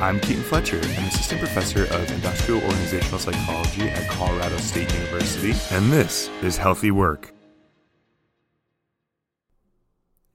I'm Keaton Fletcher, an assistant professor of industrial organizational psychology at Colorado State University, and this is Healthy Work.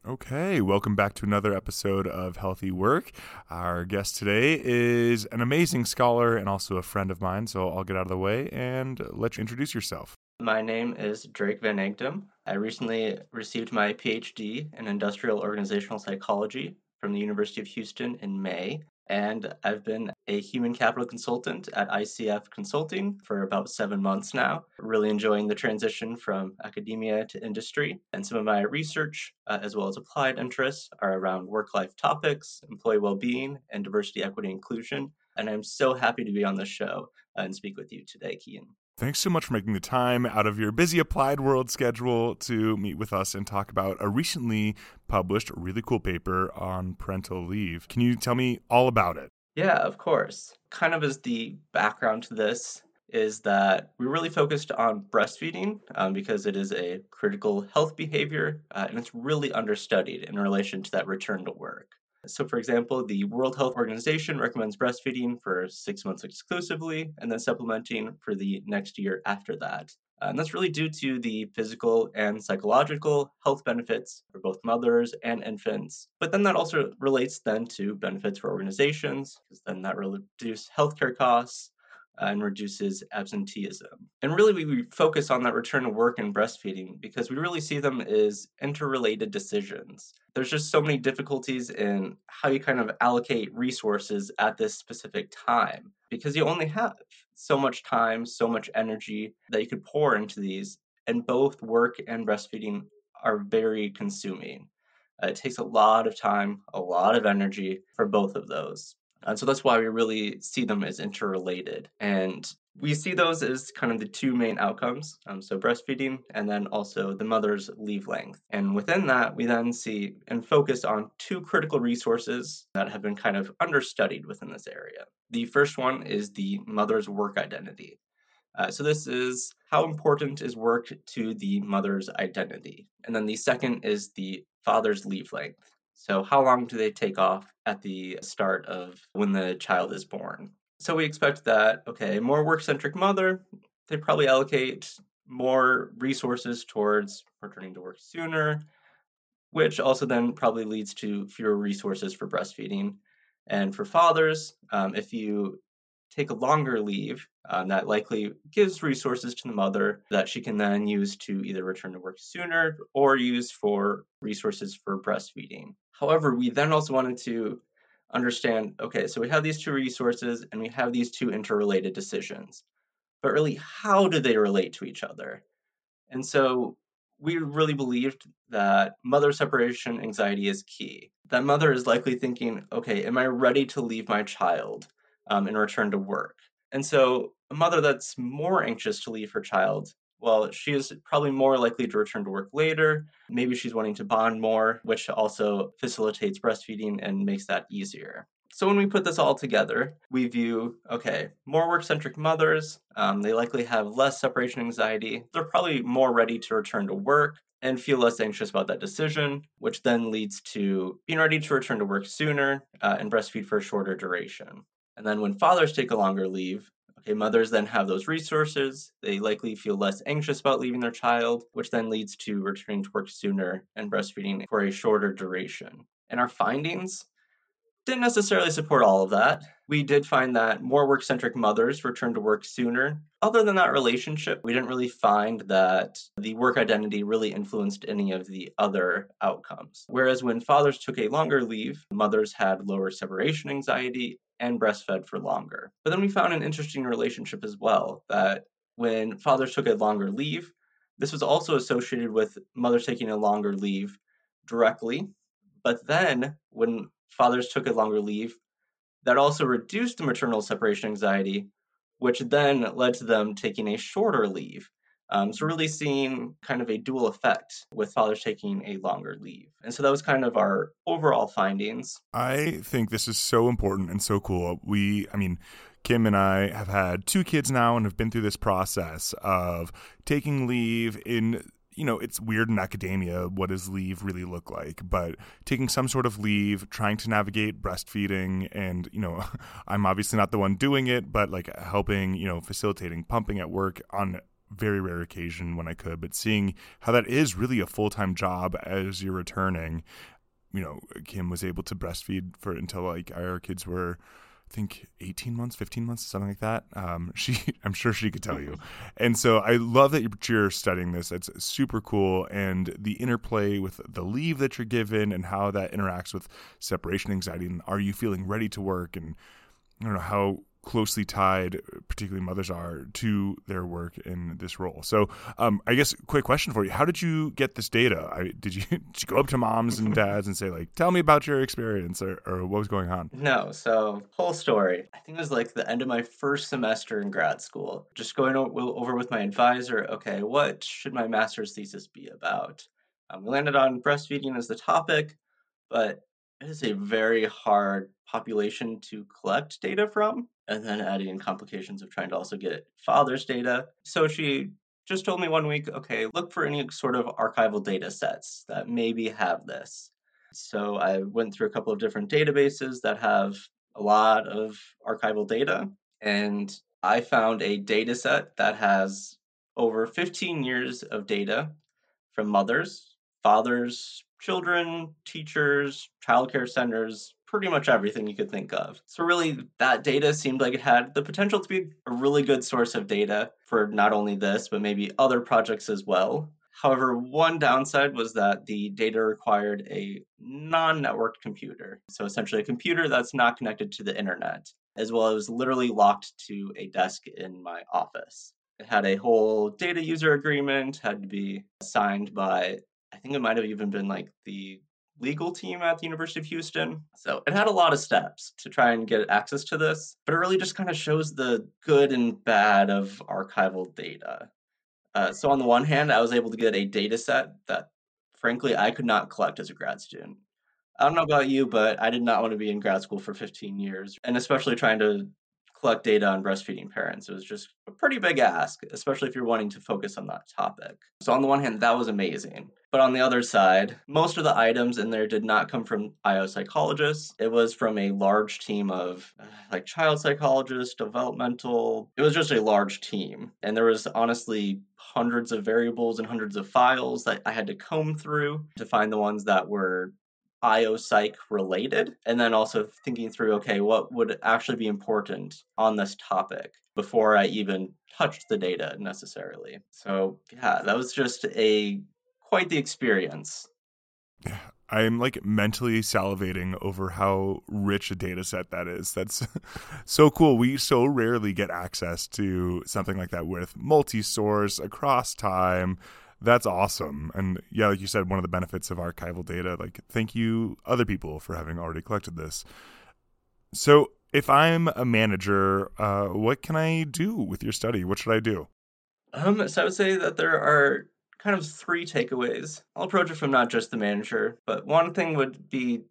Okay, welcome back to another episode of Healthy Work. Our guest today is an amazing scholar and also a friend of mine, so I'll get out of the way and let you introduce yourself. My name is Drake Van Egdom. I recently received my PhD in industrial organizational psychology from the University of Houston in May, and I've been a human capital consultant at ICF Consulting for about seven months now. Really enjoying the transition from academia to industry. And some of my research, uh, as well as applied interests, are around work life topics, employee well being, and diversity, equity, inclusion. And I'm so happy to be on the show uh, and speak with you today, Keaton. Thanks so much for making the time out of your busy applied world schedule to meet with us and talk about a recently published really cool paper on parental leave. Can you tell me all about it? Yeah, of course. Kind of as the background to this is that we really focused on breastfeeding um, because it is a critical health behavior uh, and it's really understudied in relation to that return to work. So, for example, the World Health Organization recommends breastfeeding for six months exclusively and then supplementing for the next year after that. Uh, and that's really due to the physical and psychological health benefits for both mothers and infants. But then that also relates then to benefits for organizations, because then that reduces healthcare costs, and reduces absenteeism. And really, we, we focus on that return to work and breastfeeding because we really see them as interrelated decisions. There's just so many difficulties in how you kind of allocate resources at this specific time because you only have so much time, so much energy that you could pour into these. And both work and breastfeeding are very consuming. Uh, it takes a lot of time, a lot of energy for both of those. And so that's why we really see them as interrelated. And we see those as kind of the two main outcomes. Um, so breastfeeding and then also the mother's leave length. And within that, we then see and focus on two critical resources that have been kind of understudied within this area. The first one is the mother's work identity. Uh, so this is how important is work to the mother's identity. And then the second is the father's leave length. So, how long do they take off at the start of when the child is born? So, we expect that, okay, more work centric mother, they probably allocate more resources towards returning to work sooner, which also then probably leads to fewer resources for breastfeeding. And for fathers, um, if you take a longer leave, um, that likely gives resources to the mother that she can then use to either return to work sooner or use for resources for breastfeeding. However, we then also wanted to understand okay, so we have these two resources and we have these two interrelated decisions, but really, how do they relate to each other? And so we really believed that mother separation anxiety is key. That mother is likely thinking, okay, am I ready to leave my child? um, and return to work. And so, a mother that's more anxious to leave her child, well, she is probably more likely to return to work later. Maybe she's wanting to bond more, which also facilitates breastfeeding and makes that easier. So, when we put this all together, we view okay, more work centric mothers, um, they likely have less separation anxiety. They're probably more ready to return to work and feel less anxious about that decision, which then leads to being ready to return to work sooner uh, and breastfeed for a shorter duration. And then when fathers take a longer leave, okay, mothers then have those resources. They likely feel less anxious about leaving their child, which then leads to returning to work sooner and breastfeeding for a shorter duration. And our findings didn't necessarily support all of that. We did find that more work centric mothers returned to work sooner. Other than that relationship, we didn't really find that the work identity really influenced any of the other outcomes. Whereas when fathers took a longer leave, mothers had lower separation anxiety and breastfed for longer. But then we found an interesting relationship as well that when fathers took a longer leave, this was also associated with mothers taking a longer leave directly. But then when fathers took a longer leave, that also reduced the maternal separation anxiety, which then led to them taking a shorter leave. Um, so really seeing kind of a dual effect with fathers taking a longer leave. And so that was kind of our overall findings. I think this is so important and so cool. We, I mean, Kim and I have had two kids now and have been through this process of taking leave in you know, it's weird in academia. What does leave really look like? But taking some sort of leave, trying to navigate breastfeeding, and, you know, I'm obviously not the one doing it, but like helping, you know, facilitating pumping at work on very rare occasion when I could, but seeing how that is really a full time job as you're returning. You know, Kim was able to breastfeed for until like our kids were I think 18 months, 15 months, something like that. Um, she, I'm sure she could tell you. And so I love that you're studying this. It's super cool. And the interplay with the leave that you're given and how that interacts with separation anxiety. And are you feeling ready to work? And I don't know how closely tied, particularly mothers are, to their work in this role. So, um, I guess, quick question for you: How did you get this data? I, did, you, did you go up to moms and dads and say, like, "Tell me about your experience," or, or what was going on? No. So, whole story. I think it was like the end of my first semester in grad school. Just going over with my advisor. Okay, what should my master's thesis be about? Um, we landed on breastfeeding as the topic, but it is a very hard population to collect data from and then adding in complications of trying to also get father's data. So she just told me one week, okay, look for any sort of archival data sets that maybe have this. So I went through a couple of different databases that have a lot of archival data, and I found a data set that has over 15 years of data from mothers, fathers, children, teachers, childcare centers, pretty much everything you could think of. So, really, that data seemed like it had the potential to be a really good source of data for not only this, but maybe other projects as well. However, one downside was that the data required a non networked computer. So, essentially, a computer that's not connected to the internet, as well as literally locked to a desk in my office. It had a whole data user agreement, had to be signed by, I think it might have even been like the legal team at the University of Houston. So it had a lot of steps to try and get access to this, but it really just kind of shows the good and bad of archival data. Uh, so on the one hand, I was able to get a data set that frankly I could not collect as a grad student. I don't know about you, but I did not want to be in grad school for 15 years, and especially trying to collect data on breastfeeding parents. It was just a pretty big ask, especially if you're wanting to focus on that topic. So, on the one hand, that was amazing. But on the other side, most of the items in there did not come from IO psychologists. It was from a large team of uh, like child psychologists, developmental. It was just a large team. And there was honestly hundreds of variables and hundreds of files that I had to comb through to find the ones that were IO psych related, and then also thinking through okay, what would actually be important on this topic before I even touched the data necessarily. So, yeah, that was just a quite the experience. Yeah, I'm like mentally salivating over how rich a data set that is. That's so cool. We so rarely get access to something like that with multi source across time that's awesome. And yeah, like you said, one of the benefits of archival data, like thank you other people for having already collected this. So if I'm a manager, uh, what can I do with your study? What should I do? Um, so I would say that there are kind of three takeaways. I'll approach it from not just the manager, but one thing would be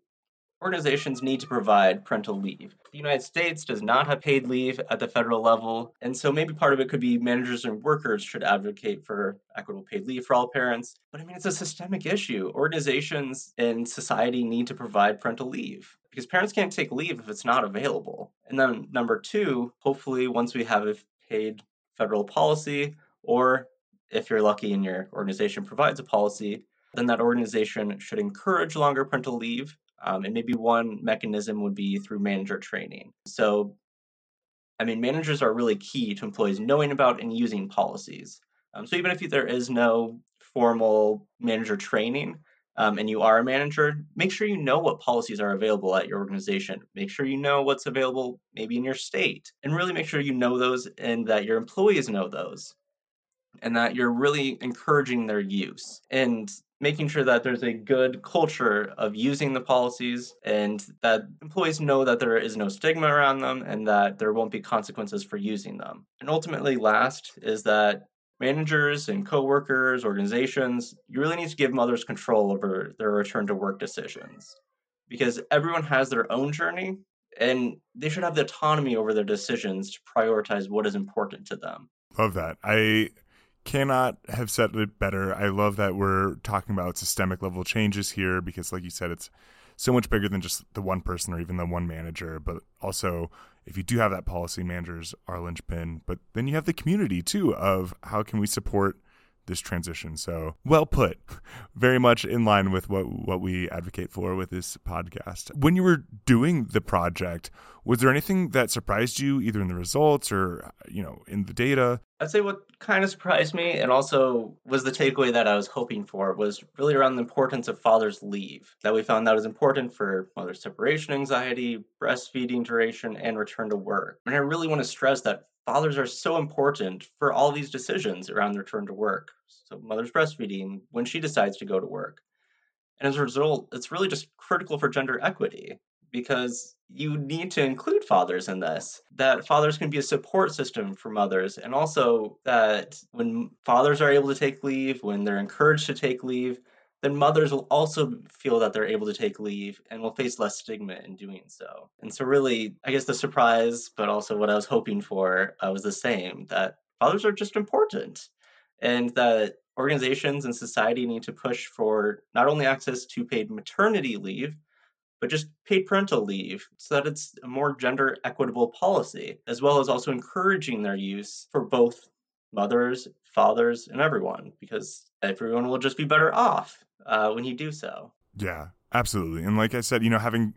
organizations need to provide parental leave. The United States does not have paid leave at the federal level, and so maybe part of it could be managers and workers should advocate for equitable paid leave for all parents. But I mean, it's a systemic issue. Organizations and society need to provide parental leave because parents can't take leave if it's not available. And then, number two, hopefully, once we have a paid federal policy, or if you're lucky and your organization provides a policy, then that organization should encourage longer parental leave um, and maybe one mechanism would be through manager training. So, I mean, managers are really key to employees knowing about and using policies. Um, so, even if there is no formal manager training um, and you are a manager, make sure you know what policies are available at your organization. Make sure you know what's available maybe in your state, and really make sure you know those and that your employees know those and that you're really encouraging their use. And making sure that there's a good culture of using the policies and that employees know that there is no stigma around them and that there won't be consequences for using them. And ultimately, last is that managers and coworkers, organizations, you really need to give mothers control over their return to work decisions because everyone has their own journey and they should have the autonomy over their decisions to prioritize what is important to them. Love that. I cannot have said it better. I love that we're talking about systemic level changes here because, like you said, it's so much bigger than just the one person or even the one manager, but also if you do have that policy, managers are linchpin, but then you have the community too of how can we support this transition. So well put, very much in line with what what we advocate for with this podcast. When you were doing the project, was there anything that surprised you, either in the results or you know in the data? I'd say what kind of surprised me, and also was the takeaway that I was hoping for, was really around the importance of father's leave. That we found that was important for mother separation anxiety, breastfeeding duration, and return to work. And I really want to stress that fathers are so important for all these decisions around their return to work. So, mother's breastfeeding, when she decides to go to work. And as a result, it's really just critical for gender equity because you need to include fathers in this. That fathers can be a support system for mothers, and also that when fathers are able to take leave, when they're encouraged to take leave, then mothers will also feel that they're able to take leave and will face less stigma in doing so. And so, really, I guess the surprise, but also what I was hoping for, uh, was the same that fathers are just important and that organizations and society need to push for not only access to paid maternity leave, but just paid parental leave so that it's a more gender equitable policy, as well as also encouraging their use for both mothers, fathers, and everyone, because everyone will just be better off uh, when you do so. Yeah, absolutely. And like I said, you know, having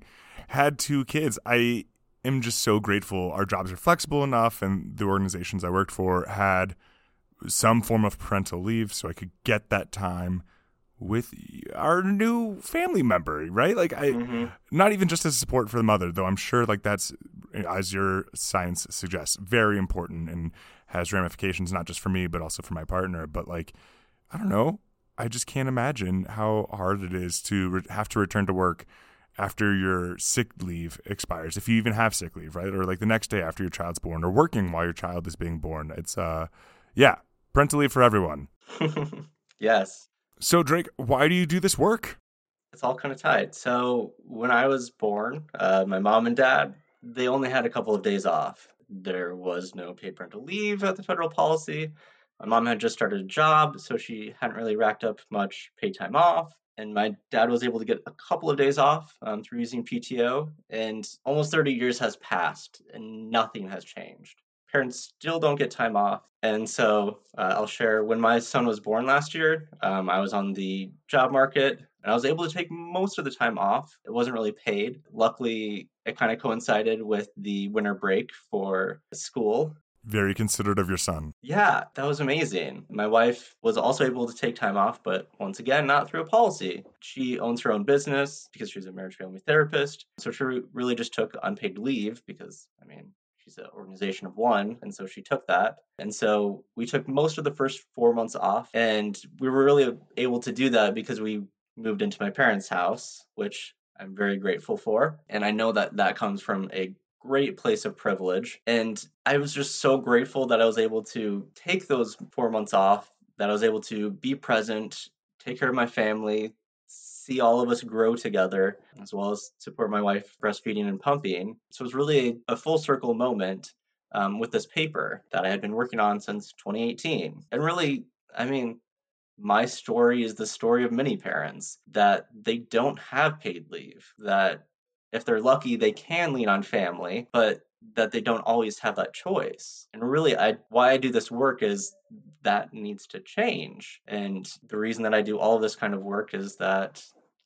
had two kids, I am just so grateful our jobs are flexible enough and the organizations I worked for had some form of parental leave so I could get that time with our new family member, right? Like I mm-hmm. not even just as support for the mother, though I'm sure like that's as your science suggests, very important and has ramifications not just for me but also for my partner, but like I don't know, I just can't imagine how hard it is to re- have to return to work after your sick leave expires, if you even have sick leave, right? Or like the next day after your child's born, or working while your child is being born. It's uh, yeah, parental leave for everyone. yes. So Drake, why do you do this work? It's all kind of tied. So when I was born, uh, my mom and dad they only had a couple of days off. There was no paid parental leave at the federal policy. My mom had just started a job, so she hadn't really racked up much paid time off. And my dad was able to get a couple of days off um, through using PTO. And almost 30 years has passed, and nothing has changed. Parents still don't get time off. And so uh, I'll share when my son was born last year, um, I was on the job market and I was able to take most of the time off. It wasn't really paid. Luckily, it kind of coincided with the winter break for school very considerate of your son. Yeah, that was amazing. My wife was also able to take time off, but once again, not through a policy. She owns her own business because she's a marriage family therapist. So she really just took unpaid leave because, I mean, she's an organization of one. And so she took that. And so we took most of the first four months off. And we were really able to do that because we moved into my parents' house, which I'm very grateful for. And I know that that comes from a great place of privilege. And I was just so grateful that I was able to take those four months off, that I was able to be present, take care of my family, see all of us grow together, as well as support my wife breastfeeding and pumping. So it was really a, full circle moment um, with this paper that I had been working on since 2018. And really, I mean, my story is the story of many parents that they don't have paid leave, that if they're lucky, they can lean on family, but that they don't always have that choice. And really, I why I do this work is that needs to change. And the reason that I do all this kind of work is that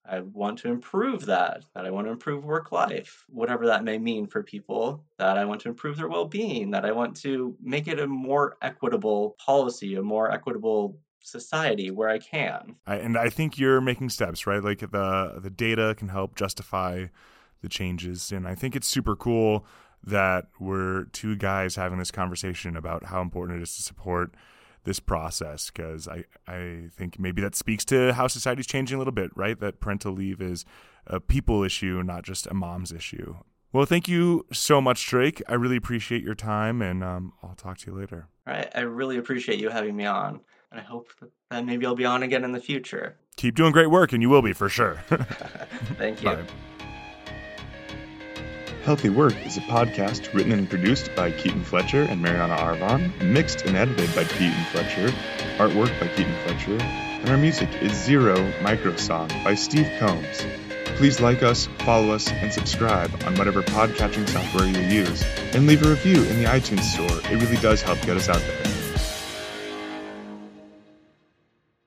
I want to improve that, that I want to improve work life, whatever that may mean for people, that I want to improve their well being, that I want to make it a more equitable policy, a more equitable society where I can. I, and I think you're making steps, right? Like the the data can help justify the changes. And I think it's super cool that we're two guys having this conversation about how important it is to support this process because I, I think maybe that speaks to how society's changing a little bit, right? That parental leave is a people issue, not just a mom's issue. Well, thank you so much, Drake. I really appreciate your time, and um, I'll talk to you later. All right. I really appreciate you having me on, and I hope that maybe I'll be on again in the future. Keep doing great work, and you will be for sure. thank you. Bye. Healthy Work is a podcast written and produced by Keaton Fletcher and Maryana Arvan, mixed and edited by Keaton Fletcher, artwork by Keaton Fletcher, and our music is Zero Micro Song by Steve Combs. Please like us, follow us, and subscribe on whatever podcatching software you use, and leave a review in the iTunes store. It really does help get us out there.